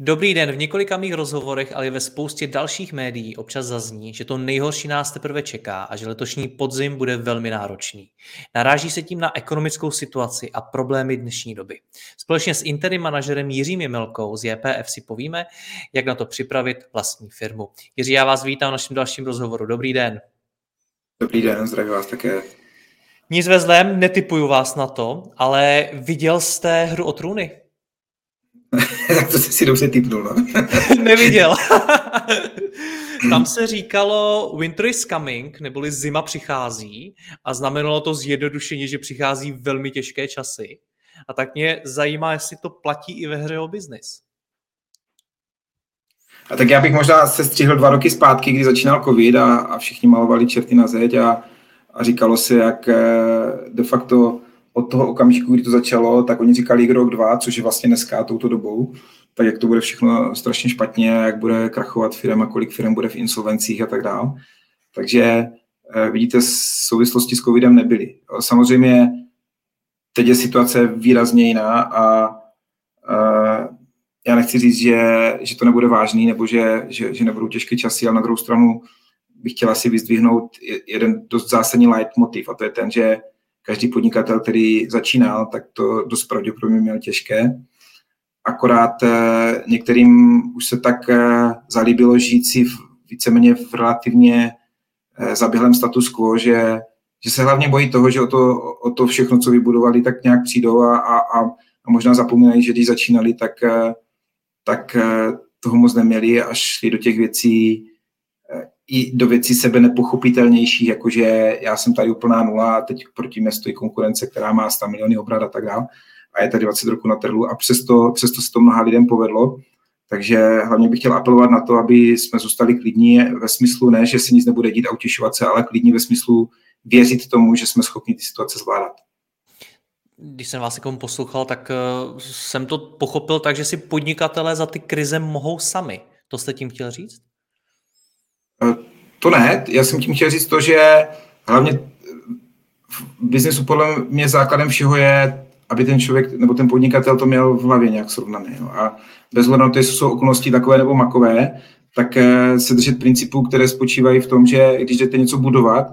Dobrý den, v několika mých rozhovorech, ale i ve spoustě dalších médií občas zazní, že to nejhorší nás teprve čeká a že letošní podzim bude velmi náročný. Naráží se tím na ekonomickou situaci a problémy dnešní doby. Společně s interním manažerem Jiřím Jemelkou z JPF si povíme, jak na to připravit vlastní firmu. Jiří, já vás vítám v našem dalším rozhovoru. Dobrý den. Dobrý den, zdravím vás také. Nic ve zlém, netypuju vás na to, ale viděl jste hru o trůny? tak to jsi si dobře typnul, no. Neviděl. Tam se říkalo winter is coming, neboli zima přichází a znamenalo to zjednodušeně, že přichází velmi těžké časy. A tak mě zajímá, jestli to platí i ve hře o biznis. A tak já bych možná se střihl dva roky zpátky, kdy začínal covid a, a všichni malovali čerty na zeď a, a říkalo se, jak eh, de facto od toho okamžiku, kdy to začalo, tak oni říkali rok, dva, což je vlastně dneska touto dobou, tak jak to bude všechno strašně špatně, jak bude krachovat firma, kolik firm bude v insolvencích a tak dále. Takže eh, vidíte, souvislosti s covidem nebyly. Samozřejmě teď je situace výrazně jiná a uh, já nechci říct, že, že to nebude vážný nebo že, že, že nebudou těžké časy, ale na druhou stranu bych chtěla si vyzdvihnout jeden dost zásadní leitmotiv a to je ten, že každý podnikatel, který začínal, tak to dost pravděpodobně měl těžké. Akorát eh, některým už se tak eh, zalíbilo žít si v, víceméně v relativně eh, zaběhlém status quo, že, že se hlavně bojí toho, že o to, o to všechno, co vybudovali, tak nějak přijdou a, a, a možná zapomínají, že když začínali, tak, tak toho moc neměli a šli do těch věcí i do věcí sebe nepochopitelnějších, jakože já jsem tady úplná nula a teď proti mě stojí konkurence, která má 100 miliony obrat a tak dále a je tady 20 roku na trhu a přesto, přesto se to mnoha lidem povedlo. Takže hlavně bych chtěl apelovat na to, aby jsme zůstali klidní ve smyslu ne, že se nic nebude dít a utěšovat se, ale klidní ve smyslu věřit tomu, že jsme schopni ty situace zvládat. Když jsem vás jako poslouchal, tak jsem to pochopil tak, že si podnikatelé za ty krize mohou sami. To jste tím chtěl říct? Eh, to ne, já jsem tím chtěl říct to, že hlavně v biznesu podle mě základem všeho je, aby ten člověk nebo ten podnikatel to měl v hlavě nějak srovnaný. Jo. A bez hledu na to, jestli jsou okolnosti takové nebo makové, tak eh, se držet principů, které spočívají v tom, že když jdete něco budovat,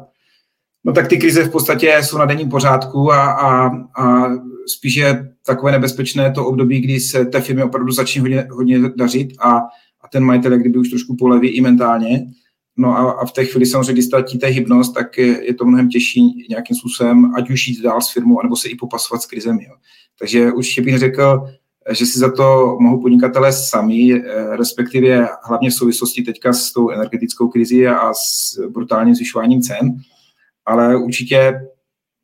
no tak ty krize v podstatě jsou na denním pořádku a, a, a spíš je takové nebezpečné to období, kdy se té firmě opravdu začne hodně, hodně dařit a, a ten majitel, kdyby už trošku poleví i mentálně, No a, a v té chvíli samozřejmě, když ztratíte hybnost, tak je, je to mnohem těžší nějakým způsobem, ať už jít dál s firmou, anebo se i popasovat s krizemi. Jo. Takže určitě bych řekl, že si za to mohou podnikatelé sami, eh, respektive hlavně v souvislosti teďka s tou energetickou krizi a s brutálním zvyšováním cen, ale určitě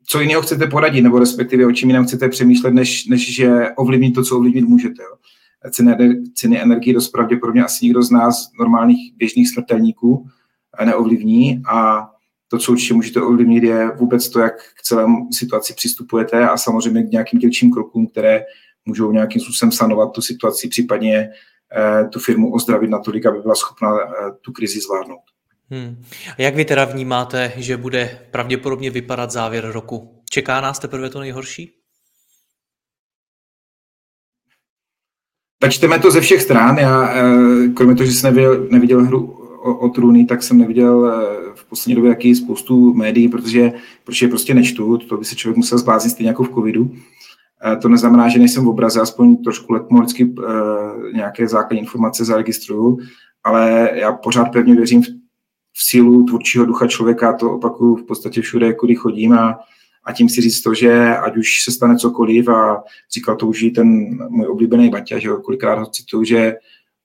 co jiného chcete poradit, nebo respektive o čím jiném chcete přemýšlet, než, než že ovlivnit to, co ovlivnit můžete. Jo. Ceny, ceny energie dost pravděpodobně asi nikdo z nás, normálních běžných smrtelníků, neovlivní a to, co určitě můžete ovlivnit, je vůbec to, jak k celému situaci přistupujete a samozřejmě k nějakým dílčím krokům, které můžou nějakým způsobem sanovat tu situaci, případně eh, tu firmu ozdravit natolik, aby byla schopna eh, tu krizi zvládnout. Hmm. A jak vy teda vnímáte, že bude pravděpodobně vypadat závěr roku? Čeká nás teprve to nejhorší? Tak čteme to ze všech stran. Já, eh, kromě toho, že jsem neviděl, neviděl hru o, o tak jsem neviděl eh, v poslední době jaký spoustu médií, protože, protože je prostě nečtu, to by se člověk musel zbláznit stejně jako v covidu. Eh, to neznamená, že nejsem v obraze, aspoň trošku letmolicky uh, nějaké základní informace zaregistruju, ale já pořád pevně věřím v, v sílu tvůrčího ducha člověka, to opakuju v podstatě všude, kudy chodím a, a tím si říct to, že ať už se stane cokoliv a říkal to už i ten můj oblíbený Baťa, že kolikrát ho cituju, že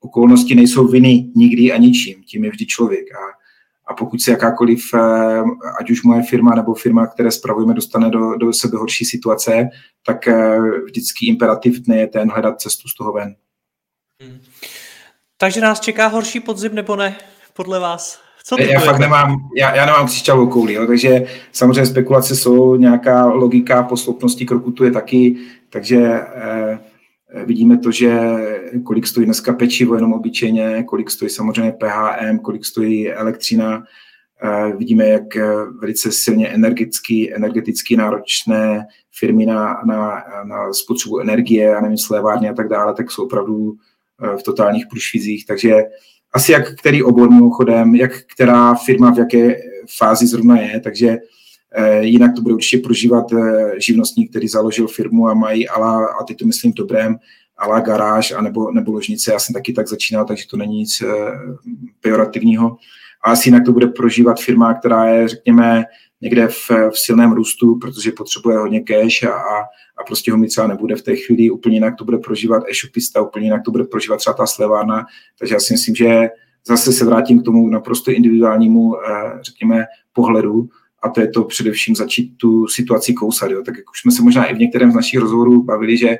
okolnosti nejsou viny nikdy a ničím, tím je vždy člověk. A, a pokud se jakákoliv, ať už moje firma nebo firma, které spravujeme, dostane do, do sebe horší situace, tak vždycky imperativ dne je ten hledat cestu z toho ven. Hmm. Takže nás čeká horší podzim nebo ne, podle vás? Co já fakt nemám, já, já nemám křišťálovou kouli, jo, takže samozřejmě spekulace jsou, nějaká logika posloupnosti kroku tu je taky, takže eh, vidíme to, že kolik stojí dneska pečivo jenom obyčejně, kolik stojí samozřejmě PHM, kolik stojí elektřina, eh, vidíme, jak eh, velice silně energeticky, energeticky náročné firmy na, na, na spotřebu energie, a nevím, slévárny a tak dále, tak jsou opravdu eh, v totálních průšvizích, takže asi jak který obor mimochodem, jak která firma v jaké fázi zrovna je, takže jinak to bude určitě prožívat eh, živnostník, který založil firmu a mají, ala, a teď to myslím dobrém, ala garáž a nebo, nebo ložnice. Já jsem taky tak začínal, takže to není nic eh, pejorativního. A asi jinak to bude prožívat firma, která je, řekněme, někde v, v silném růstu, protože potřebuje hodně cash a, a prostě ho mít třeba nebude v té chvíli, úplně jinak to bude prožívat e-shopista, úplně jinak to bude prožívat třeba ta slevárna, takže já si myslím, že zase se vrátím k tomu naprosto individuálnímu, eh, řekněme, pohledu, a to je to především začít tu situaci kousat. Jo. Tak jak už jsme se možná i v některém z našich rozhovorů bavili, že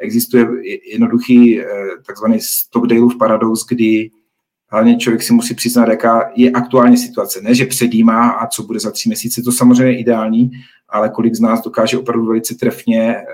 existuje jednoduchý eh, takzvaný Stockdaleův paradox, kdy hlavně člověk si musí přiznat, jaká je aktuální situace. Ne, že předjímá a co bude za tři měsíce, to samozřejmě je ideální, ale kolik z nás dokáže opravdu velice trefně eh,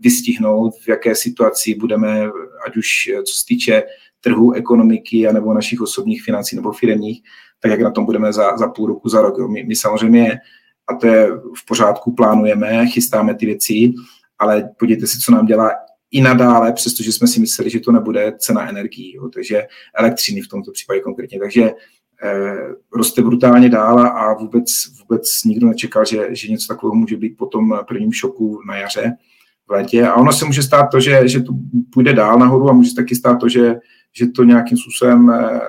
vystihnout, v jaké situaci budeme, ať už eh, co se týče trhu, ekonomiky, anebo našich osobních financí nebo firmních, tak jak na tom budeme za, za půl roku, za rok. Jo. My, my samozřejmě, a to je v pořádku, plánujeme, chystáme ty věci, ale podívejte se, co nám dělá i nadále, přestože jsme si mysleli, že to nebude cena energií, takže elektřiny v tomto případě konkrétně. Takže eh, roste brutálně dál a vůbec, vůbec nikdo nečekal, že, že něco takového může být po tom prvním šoku na jaře v létě. A ono se může stát to, že, že to půjde dál nahoru a může se taky stát to, že, že to nějakým způsobem eh,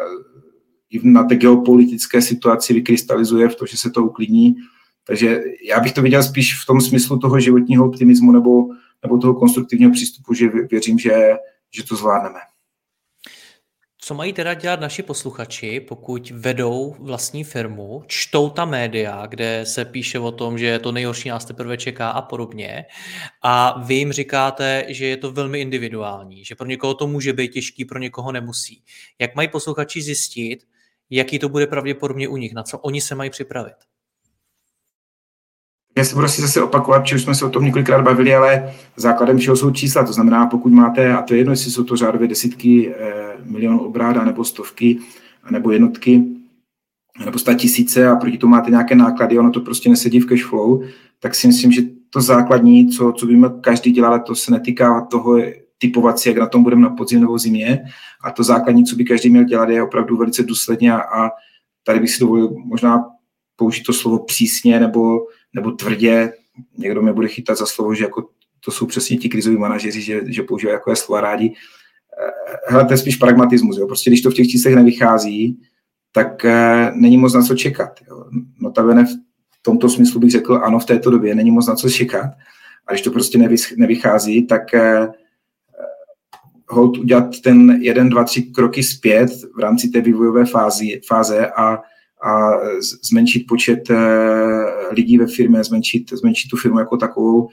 i na té geopolitické situaci vykrystalizuje v to, že se to uklidní. Takže já bych to viděl spíš v tom smyslu toho životního optimismu nebo nebo toho konstruktivního přístupu, že věřím, že, že to zvládneme. Co mají teda dělat naši posluchači, pokud vedou vlastní firmu, čtou ta média, kde se píše o tom, že to nejhorší nás teprve čeká a podobně, a vy jim říkáte, že je to velmi individuální, že pro někoho to může být těžký, pro někoho nemusí. Jak mají posluchači zjistit, jaký to bude pravděpodobně u nich, na co oni se mají připravit? Já se asi zase opakovat, že už jsme se o tom několikrát bavili, ale základem všeho jsou čísla. To znamená, pokud máte, a to je jedno, jestli jsou to řádově desítky eh, milionů obráda, nebo stovky, nebo jednotky, nebo sta tisíce a proti tomu máte nějaké náklady, ono to prostě nesedí v cash flow, tak si myslím, že to základní, co, co by každý dělal, to se netýká toho typovat si, jak na tom budeme na podzim nebo zimě. A to základní, co by každý měl dělat, je opravdu velice důsledně a, a tady bych si dovolil možná použít to slovo přísně nebo nebo tvrdě, někdo mě bude chytat za slovo, že jako to jsou přesně ti krizoví manažeři, že, že používají jako slova rádi. Eh, hele, to je spíš pragmatismus. Jo. Prostě když to v těch číslech nevychází, tak eh, není moc na co čekat. Jo. Notabene v tomto smyslu bych řekl, ano, v této době není moc na co čekat. A když to prostě nevychází, tak eh, hold udělat ten jeden, dva, tři kroky zpět v rámci té vývojové fázi, fáze a a zmenšit počet eh, lidí ve firmě, zmenšit, zmenšit tu firmu jako takovou.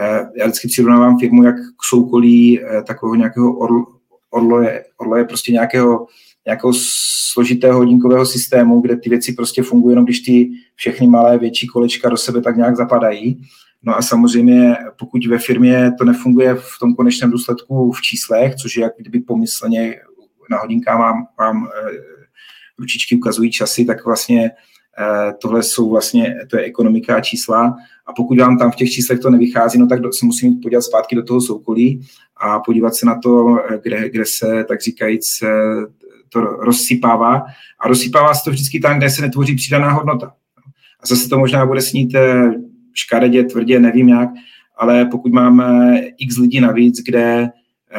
Eh, já vždycky přirovnávám firmu jak k soukolí eh, takového nějakého orlo, orloje, orloje prostě nějakého, nějakého složitého hodinkového systému, kde ty věci prostě fungují jenom, když ty všechny malé, větší kolečka do sebe tak nějak zapadají. No a samozřejmě, pokud ve firmě to nefunguje v tom konečném důsledku v číslech, což je jak kdyby pomyslně na hodinkách vám, vám ručičky ukazují časy, tak vlastně eh, tohle jsou vlastně, to je ekonomika a čísla a pokud vám tam v těch číslech to nevychází, no tak se musím podívat zpátky do toho soukolí a podívat se na to, eh, kde, kde se, tak říkajíc, eh, to rozsypává a rozsypává se to vždycky tam, kde se netvoří přidaná hodnota. A zase to možná bude snít škaredě, tvrdě, nevím jak, ale pokud máme x lidí navíc, kde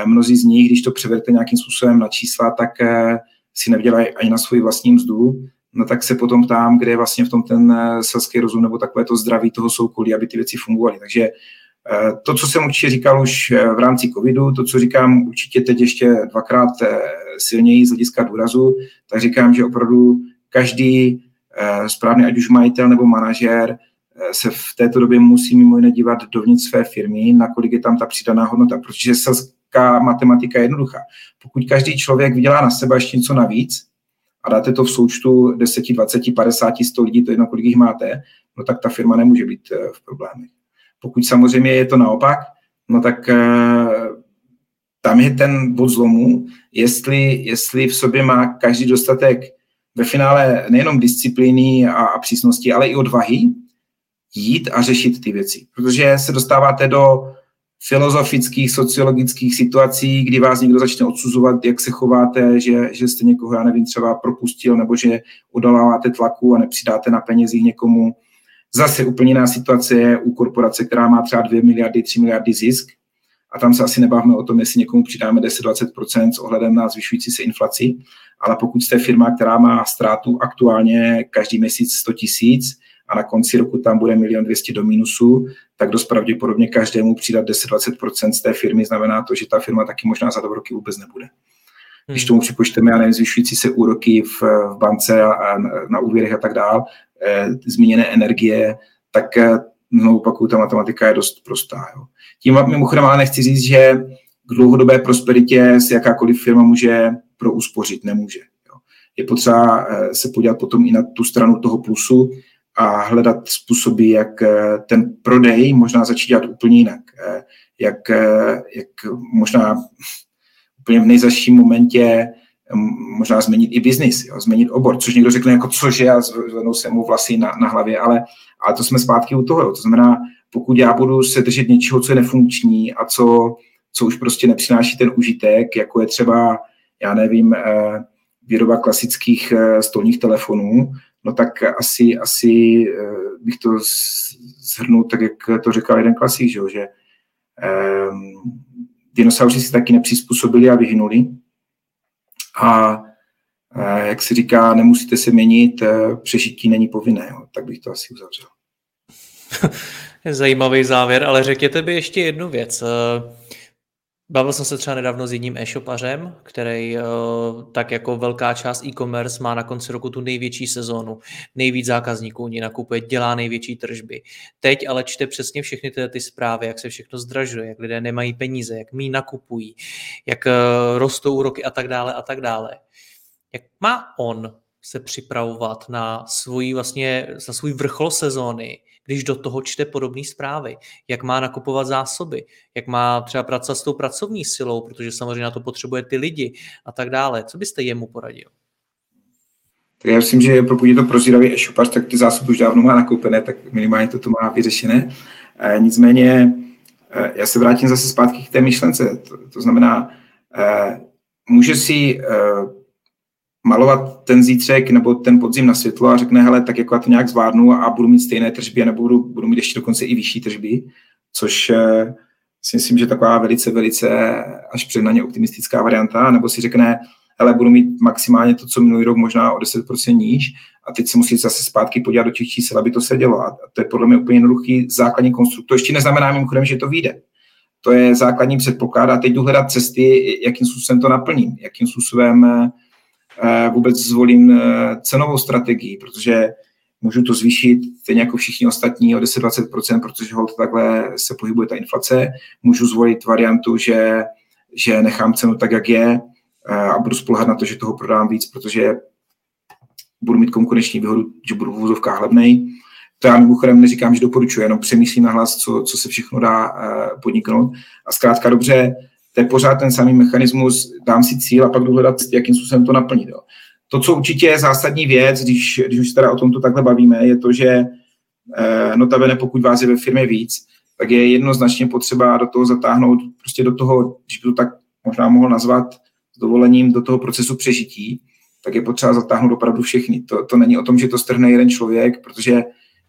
mnozí z nich, když to převedete nějakým způsobem na čísla, tak si nevydělají ani na svoji vlastní mzdu, no tak se potom ptám, kde je vlastně v tom ten eh, selský rozum nebo takové to zdraví toho soukolí, aby ty věci fungovaly. Takže eh, to, co jsem určitě říkal už eh, v rámci covidu, to, co říkám určitě teď ještě dvakrát silněji z hlediska důrazu, tak říkám, že opravdu každý správně ať už majitel nebo manažer se v této době musí mimo jiné dívat dovnitř své firmy, nakolik je tam ta přidaná hodnota, protože selská matematika je jednoduchá. Pokud každý člověk vydělá na sebe ještě něco navíc a dáte to v součtu 10, 20, 50, 100 lidí, to jedno, kolik jich máte, no tak ta firma nemůže být v problémech. Pokud samozřejmě je to naopak, no tak tam je ten bod zlomu, jestli, jestli v sobě má každý dostatek ve finále nejenom disciplíny a, a přísnosti, ale i odvahy jít a řešit ty věci. Protože se dostáváte do filozofických, sociologických situací, kdy vás někdo začne odsuzovat, jak se chováte, že, že jste někoho, já nevím, třeba propustil, nebo že odoláváte tlaku a nepřidáte na penězích někomu. Zase úplně jiná situace je u korporace, která má třeba 2 miliardy, 3 miliardy zisk a tam se asi nebavíme o tom, jestli někomu přidáme 10-20% s ohledem na zvyšující se inflaci, ale pokud jste firma, která má ztrátu aktuálně každý měsíc 100 tisíc a na konci roku tam bude milion 200 do mínusu, tak dost pravděpodobně každému přidat 10-20% z té firmy znamená to, že ta firma taky možná za dva roky vůbec nebude. Když hmm. tomu připočteme, já nevím, zvyšující se úroky v, v bance a, a na úvěrech a tak dál, e, zmíněné energie, tak eh, znovu opakuju, ta matematika je dost prostá. Jo. Tím mimochodem ale nechci říct, že k dlouhodobé prosperitě si jakákoliv firma může prouspořit, nemůže. Jo. Je potřeba eh, se podívat potom i na tu stranu toho plusu a hledat způsoby, jak eh, ten prodej možná začít dělat úplně jinak. Eh, jak, jak možná úplně v nejzaším momentě možná změnit i biznis, změnit obor, což někdo řekne jako cože a zvednou se mu vlasy na, na hlavě, ale, ale to jsme zpátky u toho. Jo. To znamená, pokud já budu se držet něčeho, co je nefunkční a co, co už prostě nepřináší ten užitek, jako je třeba, já nevím, eh, výroba klasických eh, stolních telefonů, no tak asi, asi eh, bych to zhrnul tak, jak to říkal jeden klasik, že, že dinosauři si taky nepřizpůsobili a vyhynuli, a jak se říká, nemusíte se měnit, přežití není povinné, jo. tak bych to asi uzavřel. Zajímavý závěr, ale řekněte by ještě jednu věc. Bavil jsem se třeba nedávno s jedním e-shopařem, který tak jako velká část e-commerce má na konci roku tu největší sezónu, nejvíc zákazníků u ní nakupuje, dělá největší tržby. Teď ale čte přesně všechny ty, ty zprávy, jak se všechno zdražuje, jak lidé nemají peníze, jak mý nakupují, jak rostou úroky a tak dále a tak dále. Jak má on se připravovat na svůj, vlastně, na svůj vrchol sezóny, když do toho čte podobné zprávy, jak má nakupovat zásoby, jak má třeba pracovat s tou pracovní silou, protože samozřejmě na to potřebuje ty lidi a tak dále. Co byste jemu poradil? Tak já myslím, že pokud je to prozíravý e-shopař, tak ty zásoby už dávno má nakoupené, tak minimálně to, to má vyřešené. E, nicméně e, já se vrátím zase zpátky k té myšlence. To, to znamená, e, může si e, malovat ten zítřek nebo ten podzim na světlo a řekne, hele, tak jako já to nějak zvládnu a budu mít stejné tržby nebo budu, budu mít ještě dokonce i vyšší tržby, což eh, si myslím, že taková velice, velice až přehnaně optimistická varianta, nebo si řekne, hele, budu mít maximálně to, co minulý rok, možná o 10% níž a teď se musí zase zpátky podívat do těch čísel, aby to se dělo. A to je podle mě úplně jednoduchý základní konstrukt. To ještě neznamená mimochodem, že to vyjde. To je základní předpoklad a teď jdu hledat cesty, jakým způsobem to naplním, jakým způsobem eh, Eh, vůbec zvolím eh, cenovou strategii, protože můžu to zvýšit stejně jako všichni ostatní o 10-20%, protože hold takhle se pohybuje ta inflace. Můžu zvolit variantu, že, že nechám cenu tak, jak je eh, a budu spolehat na to, že toho prodám víc, protože budu mít konkurenční výhodu, že budu v úzovkách levnej. To já mimochodem neříkám, že doporučuji, jenom přemýšlím na hlas, co, co se všechno dá podniknout. A zkrátka dobře, to je pořád ten samý mechanismus, dám si cíl a pak jdu hledat, jakým způsobem to naplnit. Jo. To, co určitě je zásadní věc, když, když už teda o tomto takhle bavíme, je to, že eh, notabene pokud vás je ve firmě víc, tak je jednoznačně potřeba do toho zatáhnout, prostě do toho, když by to tak možná mohl nazvat s dovolením, do toho procesu přežití, tak je potřeba zatáhnout opravdu všechny. To, to není o tom, že to strhne jeden člověk, protože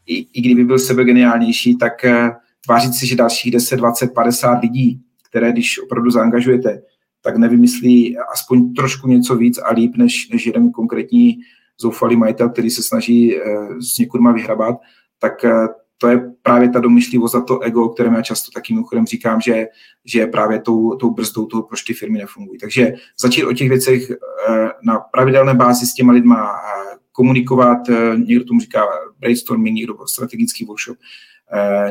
i, i kdyby byl sebe geniálnější, tak eh, tvářit si, že dalších 10, 20, 50 lidí které když opravdu zaangažujete, tak nevymyslí aspoň trošku něco víc a líp, než, než jeden konkrétní zoufalý majitel, který se snaží eh, s někud vyhrabat, tak eh, to je právě ta domyšlivost a to ego, o kterém já často takým mimochodem říkám, že, že je právě tou, tou brzdou toho, proč ty firmy nefungují. Takže začít o těch věcech eh, na pravidelné bázi s těma lidma komunikovat, někdo tomu říká brainstorming, někdo strategický workshop,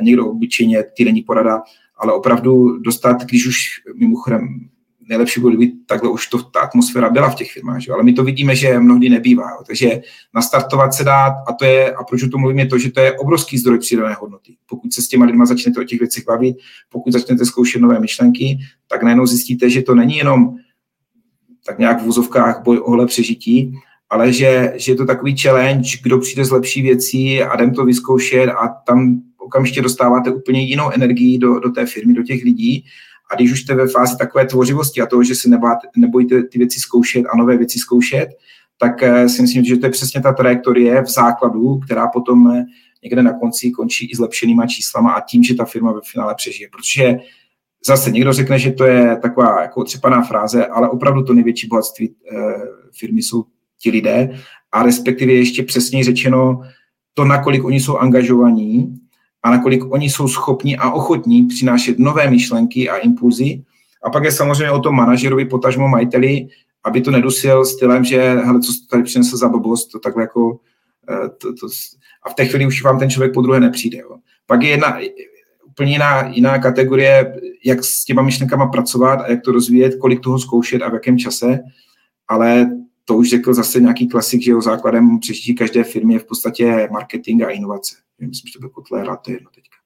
někdo obyčejně týdenní porada, ale opravdu dostat, když už mimochodem nejlepší bylo, kdyby takhle už to, ta atmosféra byla v těch firmách, že? ale my to vidíme, že mnohdy nebývá. Jo? Takže nastartovat se dát, a to je, a proč o tom mluvím, je to, že to je obrovský zdroj přidané hodnoty. Pokud se s těma lidma začnete o těch věcech bavit, pokud začnete zkoušet nové myšlenky, tak najednou zjistíte, že to není jenom tak nějak v vozovkách boj o přežití, ale že, že je to takový challenge, kdo přijde z lepší věcí a jdem to vyzkoušet a tam okamžitě dostáváte úplně jinou energii do, do té firmy, do těch lidí a když už jste ve fázi takové tvořivosti a toho, že se nebojíte ty věci zkoušet a nové věci zkoušet, tak eh, si myslím, že to je přesně ta trajektorie v základu, která potom eh, někde na konci končí i zlepšenýma číslama a tím, že ta firma ve finále přežije. Protože zase někdo řekne, že to je taková jako otřepaná fráze, ale opravdu to největší bohatství eh, firmy jsou ti lidé a respektive ještě přesněji řečeno to, nakolik oni jsou angažovaní a nakolik oni jsou schopni a ochotní přinášet nové myšlenky a impulzy. A pak je samozřejmě o tom manažerovi, potažmo majiteli, aby to nedusil stylem, že hele, co tady přinesl za blbost, to takhle jako eh, to, to, a v té chvíli už vám ten člověk po druhé nepřijde. Jo. Pak je jedna úplně jiná, jiná kategorie, jak s těma myšlenkama pracovat a jak to rozvíjet, kolik toho zkoušet a v jakém čase, ale to už řekl zase nějaký klasik, že jeho základem přežití každé firmy je v podstatě marketing a inovace. Myslím, že to byl Kotlera, to je jedno teďka.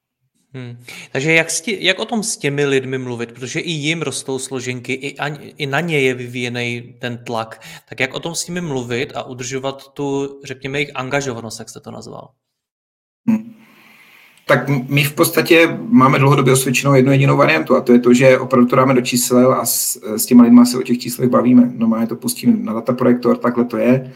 Hmm. Takže jak, tě, jak o tom s těmi lidmi mluvit, protože i jim rostou složenky, i, a, i na ně je vyvíjený ten tlak, tak jak o tom s nimi mluvit a udržovat tu, řekněme, jejich angažovanost, jak jste to nazval? Hmm. Tak my v podstatě máme dlouhodobě osvědčenou jednu jedinou variantu a to je to, že opravdu to dáme do čísel a s, s těma lidma se o těch číslech bavíme. No má to pustím na dataprojektor, takhle to je.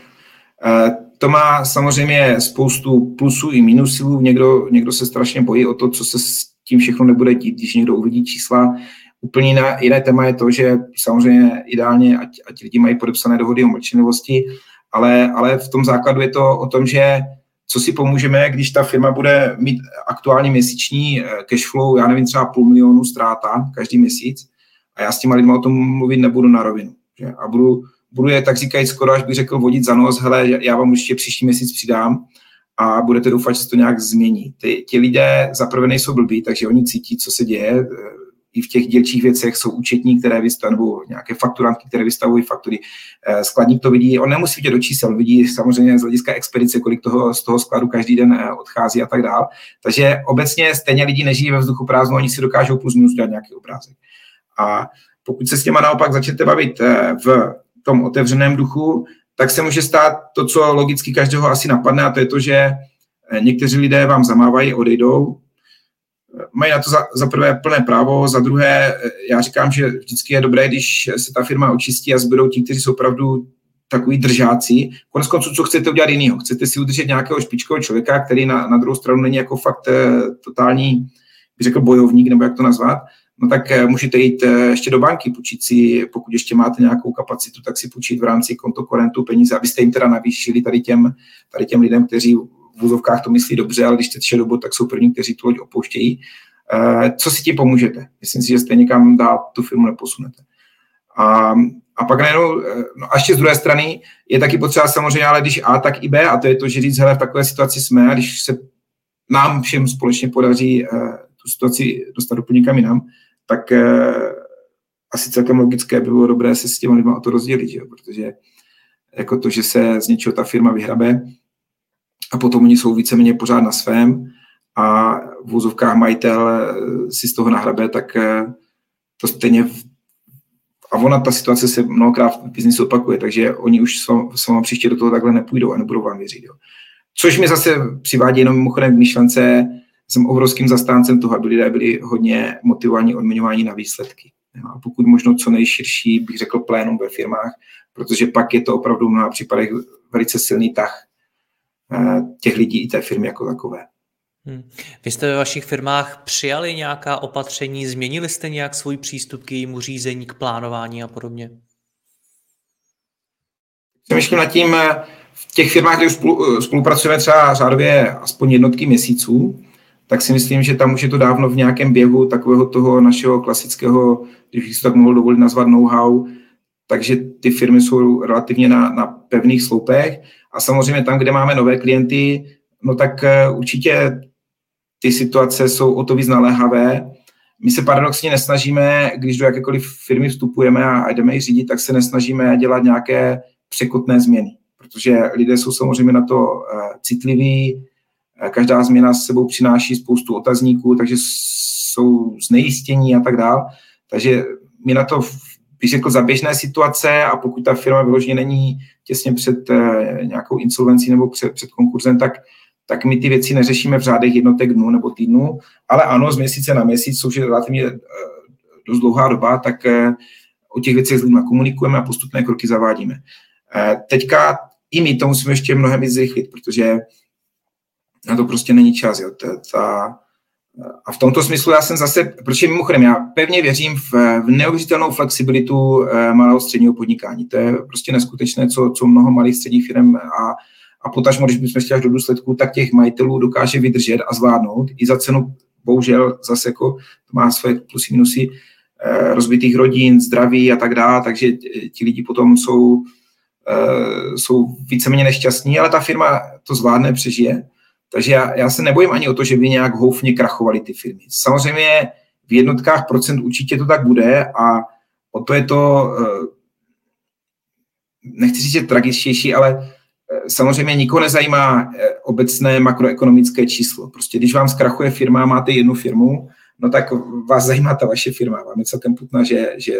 E, to má samozřejmě spoustu plusů i minusů. Někdo, někdo se strašně bojí o to, co se s tím všechno nebude dít, když někdo uvidí čísla. Úplně jiné, jiné téma je to, že samozřejmě ideálně, ať, ať lidi mají podepsané dohody o mlčenlivosti, ale, ale v tom základu je to o tom, že co si pomůžeme, když ta firma bude mít aktuálně měsíční eh, cash flow, já nevím, třeba půl milionu ztráta každý měsíc a já s těma lidmi o tom mluvit nebudu na rovinu. Že? A budu, budu je tak říkají skoro, až bych řekl vodit za nos, hele, já vám určitě příští měsíc přidám a budete doufat, že se to nějak změní. Ty, ti lidé zaprvé nejsou blbí, takže oni cítí, co se děje. I v těch dílčích věcech jsou účetní, které vystavují, nějaké fakturantky, které vystavují faktury. Eh, skladník to vidí, on nemusí vidět do čísel, vidí samozřejmě z hlediska expedice, kolik toho z toho skladu každý den eh, odchází a tak dál. Takže obecně stejně lidi nežijí ve vzduchu prázdno, oni si dokážou plus minus dělat nějaký obrázek. A pokud se s těma naopak začnete bavit eh, v tom otevřeném duchu, tak se může stát to, co logicky každého asi napadne, a to je to, že eh, někteří lidé vám zamávají, odejdou, mají na to za, za prvé plné právo, za druhé, eh, já říkám, že vždycky je dobré, když se ta firma očistí a zbydou ti, kteří jsou opravdu takový držáci. Konec konců, co chcete udělat jiného? Chcete si udržet nějakého špičkového člověka, který na, na druhou stranu není jako fakt eh, totální, bych řekl, bojovník, nebo jak to nazvat, no tak eh, můžete jít eh, ještě do banky, půjčit si, pokud ještě máte nějakou kapacitu, tak si půjčit v rámci kontokorentu peníze, abyste jim teda navýšili tady těm, tady těm lidem, kteří v vůzovkách to myslí dobře, ale když jste dobu, tak jsou první, kteří tu loď opouštějí. Eh, co si tím pomůžete? Myslím si, že jste někam dál tu firmu neposunete. A, a pak najednou, no a ještě z druhé strany je taky potřeba samozřejmě, ale když A, tak i B, a to je to, že říct, hele, v takové situaci jsme, a když se nám všem společně podaří tu situaci dostat úplně někam jinam, tak eh, asi celkem logické by bylo dobré se s těmi lidmi o to rozdělit, že? protože jako to, že se z něčeho ta firma vyhrabe a potom oni jsou víceméně pořád na svém a v úzovkách majitel eh, si z toho nahrabe, tak eh, to stejně a ona, ta situace se mnohokrát v biznisu opakuje, takže oni už s váma příště do toho takhle nepůjdou a nebudou vám věřit. Jo. Což mi zase přivádí jenom mimochodem k myšlence, jsem obrovským zastáncem toho, aby lidé byli hodně motivovaní, odměňováni na výsledky. A pokud možno co nejširší, bych řekl, plénum ve firmách, protože pak je to opravdu v mnoha případech velice silný tah eh, těch lidí i té firmy jako takové. Hmm. Vy jste ve vašich firmách přijali nějaká opatření, změnili jste nějak svůj přístup k jejímu řízení, k plánování a podobně? Přemýšlím nad tím, eh, v těch firmách, kde už eh, spolupracujeme třeba řádově aspoň jednotky měsíců, tak si myslím, že tam už je to dávno v nějakém běhu takového toho našeho klasického, když bych si tak mohl dovolit nazvat know-how, takže ty firmy jsou relativně na, na pevných sloupech. A samozřejmě tam, kde máme nové klienty, no tak eh, určitě ty situace jsou o to víc naléhavé. My se paradoxně nesnažíme, když do jakékoliv firmy vstupujeme a jdeme ji řídit, tak se nesnažíme dělat nějaké překotné změny, protože lidé jsou samozřejmě na to eh, citliví, každá změna s sebou přináší spoustu otazníků, takže jsou znejistění a tak dále. Takže my na to, bych řekl, za běžné situace a pokud ta firma vyloženě není těsně před nějakou insolvencí nebo před, před konkurzem, tak tak my ty věci neřešíme v řádech jednotek dnů nebo týdnů, ale ano, z měsíce na měsíc, což je relativně eh, dost dlouhá doba, tak eh, o těch věcech s lidmi komunikujeme a postupné kroky zavádíme. Eh, teďka i my to musíme ještě mnohem víc zrychlit, protože na to prostě není čas. Jo. Ta, a v tomto smyslu já jsem zase, protože mimochodem já pevně věřím v, v neuvěřitelnou flexibilitu malého středního podnikání. To je prostě neskutečné, co, co mnoho malých středních firm a a potažmo, když bychom šli až do důsledku, tak těch majitelů dokáže vydržet a zvládnout i za cenu, bohužel zase jako to má svoje plusy, minusy, eh, rozbitých rodin, zdraví a tak dále, takže ti lidi potom jsou, eh, jsou víceméně nešťastní, ale ta firma to zvládne, přežije. Takže já, já se nebojím ani o to, že by nějak houfně krachovaly ty firmy. Samozřejmě v jednotkách procent určitě to tak bude a o to je to, eh, nechci říct, že tragičtější, ale samozřejmě nikoho nezajímá eh, obecné makroekonomické číslo. Prostě když vám zkrachuje firma a máte jednu firmu, no tak vás zajímá ta vaše firma. Vám je celkem putná, že, že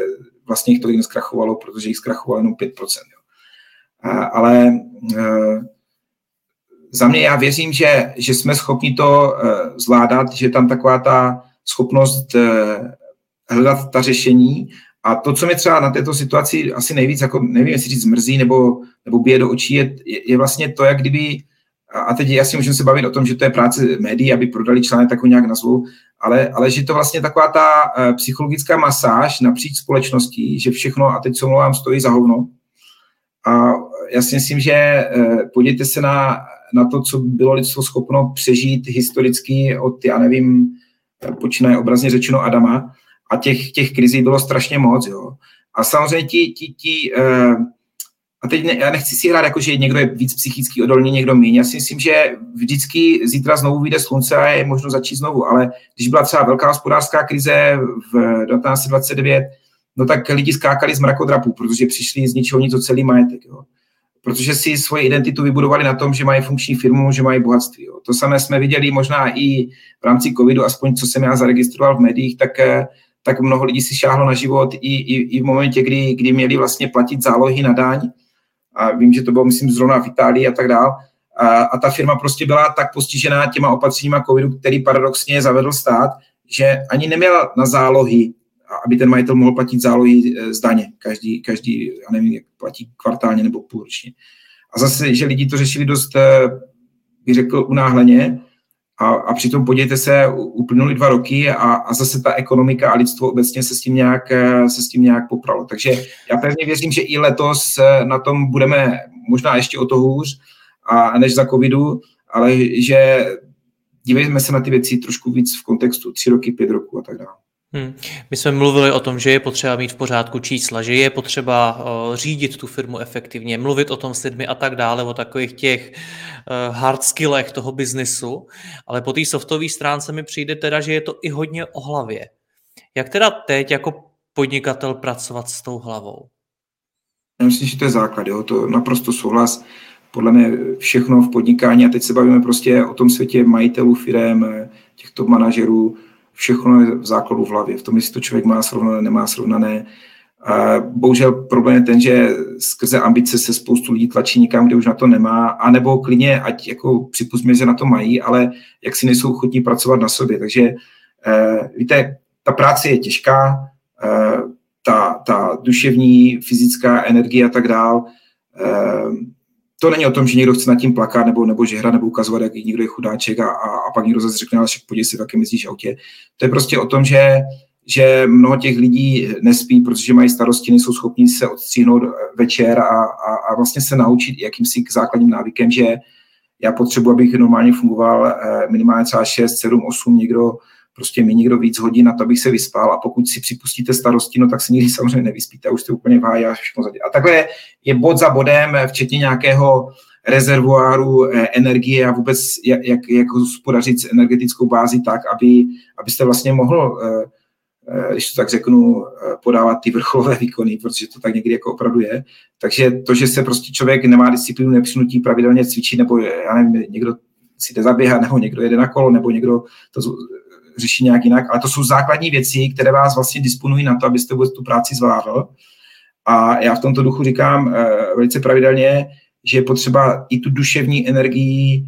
vlastně jich tolik neskrachovalo, protože jich zkrachovalo jenom 5%. Jo. A, ale za mě já věřím, že, že jsme schopni to e, zvládat, že tam taková ta schopnost e, hledat ta řešení a to, co mě třeba na této situaci asi nejvíc, jako nevím, jestli říct zmrzí nebo, nebo bije do očí, je, je vlastně to, jak kdyby, a teď jasně můžeme se bavit o tom, že to je práce médií, aby prodali článek, tak nějak nazvu, ale, ale že to vlastně taková ta uh, psychologická masáž napříč společností, že všechno, a teď co mluvám, stojí za hovno. A já si myslím, že podívejte se na, na to, co bylo lidstvo schopno přežít historicky od, já nevím, počínaje obrazně řečeno Adama, a těch, těch krizí bylo strašně moc, jo. A samozřejmě ti, ti, ti uh, a teď ne, já nechci si hrát, jako, že někdo je víc psychicky odolný, někdo méně. Já si myslím, že vždycky zítra znovu vyjde slunce a je možno začít znovu. Ale když byla třeba velká hospodářská krize v 1929, no tak lidi skákali z mrakodrapů, protože přišli z ničeho nic o celý majetek. Jo. Protože si svoji identitu vybudovali na tom, že mají funkční firmu, že mají bohatství. Jo. To samé jsme viděli možná i v rámci covidu, aspoň co jsem já zaregistroval v médiích, tak eh, tak mnoho lidí si šáhlo na život i, i, i v momentě, kdy, kdy měli vlastně platit zálohy na daň. A vím, že to bylo, myslím, zrovna v Itálii a tak dál. A, a ta firma prostě byla tak postižená těma opatřeníma covidu, který paradoxně zavedl stát, že ani neměla na zálohy, aby ten majitel mohl platit zálohy e, z daně. Každý, každý já nevím, jak platí kvartálně nebo půlročně. A zase, že lidi to řešili dost, e, bych řekl, unáhleně, a, a přitom podívejte se, uplynuly dva roky a, a zase ta ekonomika a lidstvo obecně se s tím nějak, se s tím nějak popralo. Takže já pevně věřím, že i letos na tom budeme možná ještě o to hůř a, než za covidu, ale že dívejme se na ty věci trošku víc v kontextu tři roky, pět roků a tak dále. Hmm. My jsme mluvili o tom, že je potřeba mít v pořádku čísla, že je potřeba uh, řídit tu firmu efektivně, mluvit o tom s lidmi a tak dále, o takových těch uh, hard skillech toho biznesu, ale po té softové stránce mi přijde teda, že je to i hodně o hlavě. Jak teda teď jako podnikatel pracovat s tou hlavou? Myslím, že to je základ, jo? to naprosto souhlas. Podle mě všechno v podnikání, a teď se bavíme prostě o tom světě majitelů firm, těchto manažerů, všechno je v základu v hlavě. V tom, jestli to člověk má srovnané, nemá srovnané. A bohužel problém je ten, že skrze ambice se spoustu lidí tlačí někam, kde už na to nemá, anebo klidně, ať jako připustíme, že na to mají, ale jak si nejsou ochotní pracovat na sobě. Takže eh, víte, ta práce je těžká, eh, ta, ta duševní, fyzická energie a tak dál. Eh, to není o tom, že někdo chce nad tím plakat nebo, nebo žehrat nebo ukazovat, jak někdo je chudáček a, a, a pak někdo zase řekne, ale však podívej se, v jakém myslíš autě. To je prostě o tom, že, že mnoho těch lidí nespí, protože mají starosti, nejsou schopni se odstříhnout večer a, a, a vlastně se naučit jakýmsi základním návykem, že já potřebuji, abych normálně fungoval eh, minimálně třeba 6, 7, 8, někdo prostě mi někdo víc hodí na to, abych se vyspal a pokud si připustíte starosti, no tak se nikdy samozřejmě nevyspíte, už jste úplně v háji a všechno zadě. A takhle je bod za bodem, včetně nějakého rezervoáru eh, energie a vůbec jak, jak, hospodařit s energetickou bází tak, aby, abyste vlastně mohl eh, Eh, když to tak řeknu, podávat ty vrcholové výkony, protože to tak někdy jako opravdu je. Takže to, že se prostě člověk nemá disciplínu, nepřinutí pravidelně cvičit, nebo já nevím, někdo si jde zaběhat, nebo někdo jede na kolo, nebo někdo to řeší nějak jinak, ale to jsou základní věci, které vás vlastně disponují na to, abyste vůbec tu práci zvládl. A já v tomto duchu říkám uh, velice pravidelně, že je potřeba i tu duševní energii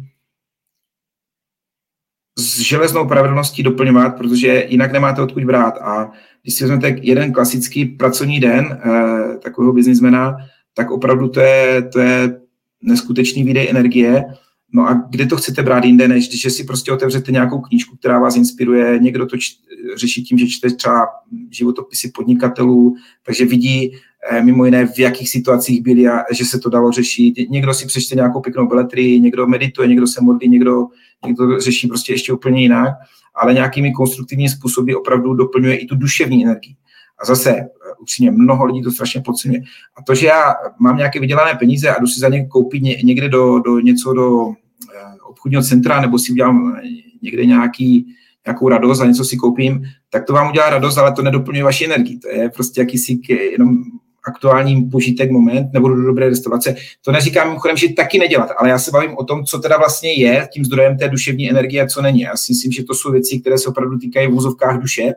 s železnou pravidelností doplňovat, protože jinak nemáte odkud brát. A když si vezmete jeden klasický pracovní den eh, takového biznismena, tak opravdu to je, to je neskutečný výdej energie. No a kde to chcete brát jinde, než když si prostě otevřete nějakou knížku, která vás inspiruje, někdo to č- řeší tím, že čte třeba životopisy podnikatelů, takže vidí eh, mimo jiné, v jakých situacích byli a že se to dalo řešit. Někdo si přečte nějakou pěknou beletrii, někdo medituje, někdo se modlí, někdo někdo řeší prostě ještě úplně jinak, ale nějakými konstruktivními způsoby opravdu doplňuje i tu duševní energii. A zase, upřímně, mnoho lidí to strašně podceňuje. A to, že já mám nějaké vydělané peníze a jdu si za ně koupit někde do, do něco do eh, obchodního centra nebo si udělám eh, někde nějaký, nějakou radost a něco si koupím, tak to vám udělá radost, ale to nedoplňuje vaši energii. To je prostě jakýsi jenom aktuální požitek moment, nebo do dobré restaurace. To neříkám mimochodem, že taky nedělat, ale já se bavím o tom, co teda vlastně je tím zdrojem té duševní energie a co není. Já si myslím, že to jsou věci, které se opravdu týkají v úzovkách duše,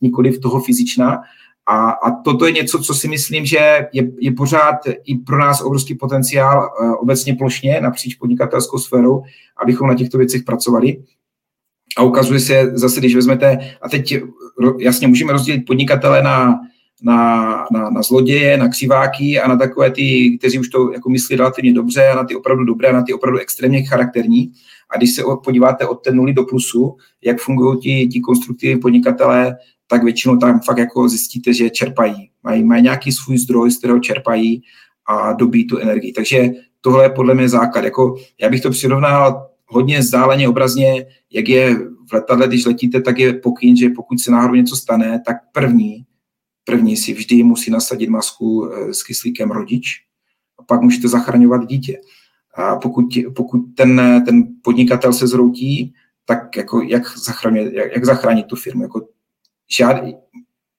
nikoli v toho fyzična. A, a toto je něco, co si myslím, že je, je pořád i pro nás obrovský potenciál uh, obecně plošně napříč podnikatelskou sférou, abychom na těchto věcech pracovali. A ukazuje se zase, když vezmete, a teď jasně můžeme rozdělit podnikatele na na, na, na zloděje, na křiváky a na takové ty, kteří už to jako myslí relativně dobře a na ty opravdu dobré a na ty opravdu extrémně charakterní. A když se podíváte od té nuly do plusu, jak fungují ti, ti konstruktivní podnikatelé, tak většinou tam fakt jako zjistíte, že čerpají. Mají, mají nějaký svůj zdroj, z kterého čerpají a dobí tu energii. Takže tohle je podle mě základ. Jako, já bych to přirovnal hodně zdáleně obrazně, jak je v letadle, když letíte, tak je pokyn, že pokud se náhodou něco stane, tak první První si vždy musí nasadit masku eh, s kyslíkem rodič a pak můžete zachraňovat dítě. A pokud, pokud ten, ten podnikatel se zroutí, tak jako jak, zachránit, jak, jak zachránit tu firmu? Jako žád,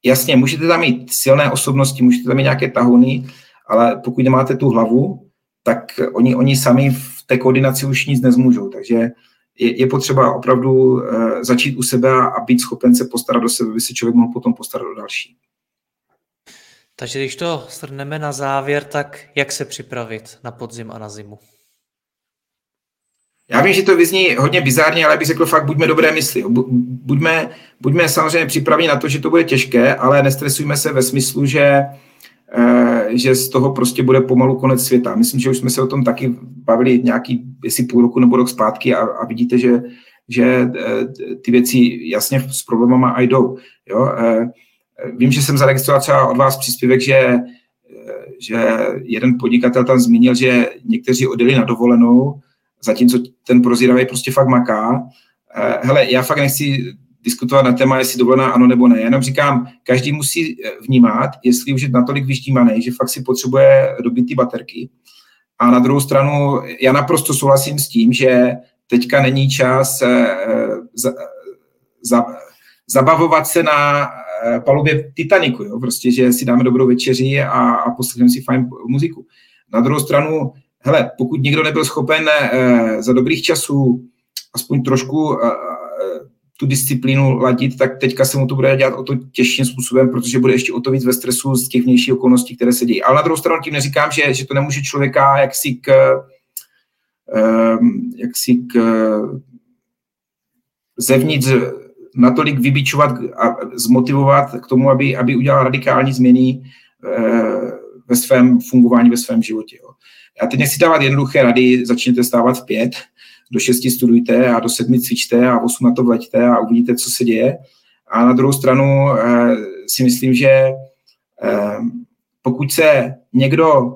jasně, můžete tam mít silné osobnosti, můžete tam mít nějaké tahouny, ale pokud nemáte tu hlavu, tak oni, oni sami v té koordinaci už nic nezmůžou. Takže je, je potřeba opravdu uh, začít u sebe a být schopen se postarat do sebe, aby se člověk mohl potom postarat o další. Takže když to shrneme na závěr, tak jak se připravit na podzim a na zimu? Já vím, že to vyzní hodně bizárně, ale bych řekl fakt, buďme dobré mysli. Buďme, buďme samozřejmě připraveni na to, že to bude těžké, ale nestresujme se ve smyslu, že, eh, že z toho prostě bude pomalu konec světa. Myslím, že už jsme se o tom taky bavili nějaký, jestli půl roku nebo rok zpátky a, a vidíte, že, že eh, ty věci jasně s problémama a jdou. Jo? Eh, Vím, že jsem zaregistroval třeba od vás příspěvek, že, že jeden podnikatel tam zmínil, že někteří odjeli na dovolenou, zatímco ten prozíravý prostě fakt maká. Eh, hele, já fakt nechci diskutovat na téma, jestli dovolená ano nebo ne. Já jenom říkám, každý musí vnímat, jestli už je natolik vyštímaný, že fakt si potřebuje dobit ty baterky. A na druhou stranu, já naprosto souhlasím s tím, že teďka není čas eh, za, za, zabavovat se na Eh, palubě Titaniku, jo? prostě, že si dáme dobrou večeři a, a poslechneme si fajn muziku. Na druhou stranu, hele, pokud někdo nebyl schopen eh, za dobrých časů aspoň trošku eh, tu disciplínu ladit, tak teďka se mu to bude dělat o to těžším způsobem, protože bude ještě o to víc ve stresu z těch vnějších okolností, které se dějí. Ale na druhou stranu tím neříkám, že, že to nemůže člověka jaksi k, jaksi k zevnitř natolik vybičovat a zmotivovat k tomu, aby, aby udělal radikální změny eh, ve svém fungování, ve svém životě. Jo. Já teď nechci dávat jednoduché rady, začněte stávat v pět, do šesti studujte a do sedmi cvičte a osm na to vleďte a uvidíte, co se děje. A na druhou stranu eh, si myslím, že eh, pokud se někdo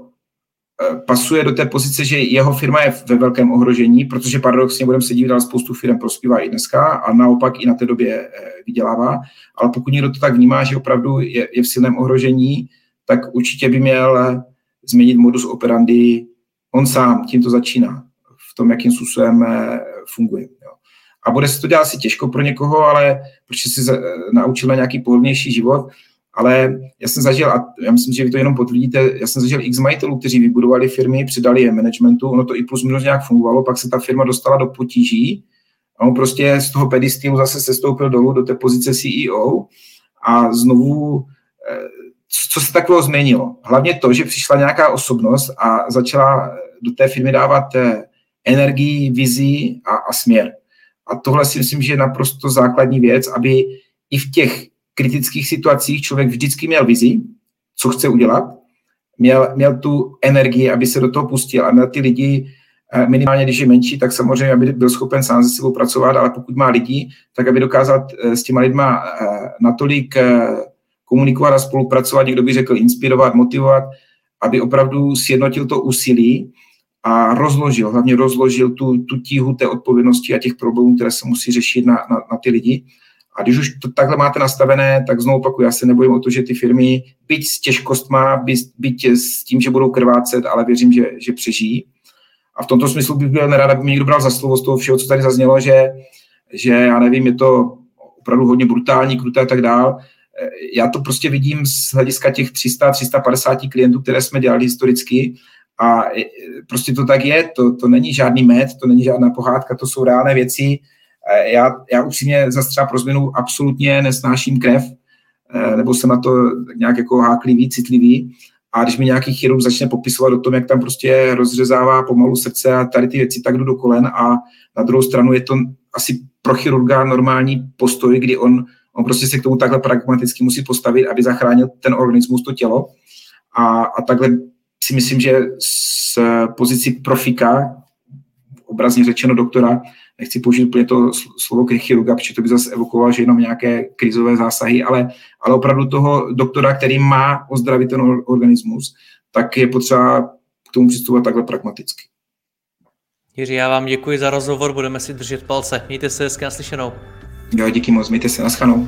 pasuje do té pozice, že jeho firma je ve velkém ohrožení, protože paradoxně budeme se dívat, spoustu firm prospívá i dneska a naopak i na té době vydělává. Ale pokud někdo to tak vnímá, že opravdu je, je v silném ohrožení, tak určitě by měl změnit modus operandi on sám, tím to začíná, v tom, jakým způsobem funguje. Jo. A bude se to dělat asi těžko pro někoho, ale protože si naučil na nějaký pohodlnější život, ale já jsem zažil, a já myslím, že vy to jenom potvrdíte, já jsem zažil x majitelů, kteří vybudovali firmy, přidali je managementu, ono to i plus minus nějak fungovalo, pak se ta firma dostala do potíží a on prostě z toho pedestílu zase sestoupil dolů do té pozice CEO a znovu, eh, co se takového změnilo? Hlavně to, že přišla nějaká osobnost a začala do té firmy dávat eh, energii, vizi a, a směr. A tohle si myslím, že je naprosto základní věc, aby i v těch kritických situacích člověk vždycky měl vizi, co chce udělat, měl, měl tu energii, aby se do toho pustil a měl ty lidi, eh, minimálně když je menší, tak samozřejmě, aby byl schopen sám se sebou pracovat, ale pokud má lidi, tak aby dokázal eh, s těma lidma natolik komunikovat a spolupracovat, někdo by řekl inspirovat, motivovat, aby opravdu sjednotil to úsilí a rozložil, hlavně rozložil tu, tu tíhu té odpovědnosti a těch problémů, které se musí řešit na, na, na ty lidi. A když už to takhle máte nastavené, tak znovu opakuju, já se nebojím o to, že ty firmy, byť s těžkostma, byť, byť s tím, že budou krvácet, ale věřím, že, že přežijí. A v tomto smyslu bych byl nerad, aby mě někdo bral za slovo z toho všeho, co tady zaznělo, že, že já nevím, je to opravdu hodně brutální, kruté a tak dál. Já to prostě vidím z hlediska těch 300-350 klientů, které jsme dělali historicky a prostě to tak je, to, to není žádný med, to není žádná pohádka, to jsou reálné věci, já, já upřímně za třeba pro změnu absolutně nesnáším krev, nebo jsem na to nějak jako háklivý, citlivý. A když mi nějaký chirurg začne popisovat o tom, jak tam prostě rozřezává pomalu srdce a tady ty věci, tak jdu do kolen a na druhou stranu je to asi pro chirurga normální postoj, kdy on, on prostě se k tomu takhle pragmaticky musí postavit, aby zachránil ten organismus, to tělo. A, a takhle si myslím, že z pozici profika, obrazně řečeno doktora, nechci použít úplně to slovo chirurga, protože to by zase evokoval, že jenom nějaké krizové zásahy, ale, ale opravdu toho doktora, který má ozdravit ten organismus, tak je potřeba k tomu přistupovat takhle pragmaticky. Jiří, já vám děkuji za rozhovor, budeme si držet palce. Mějte se hezky naslyšenou. Jo, díky moc, mějte se, naschanou.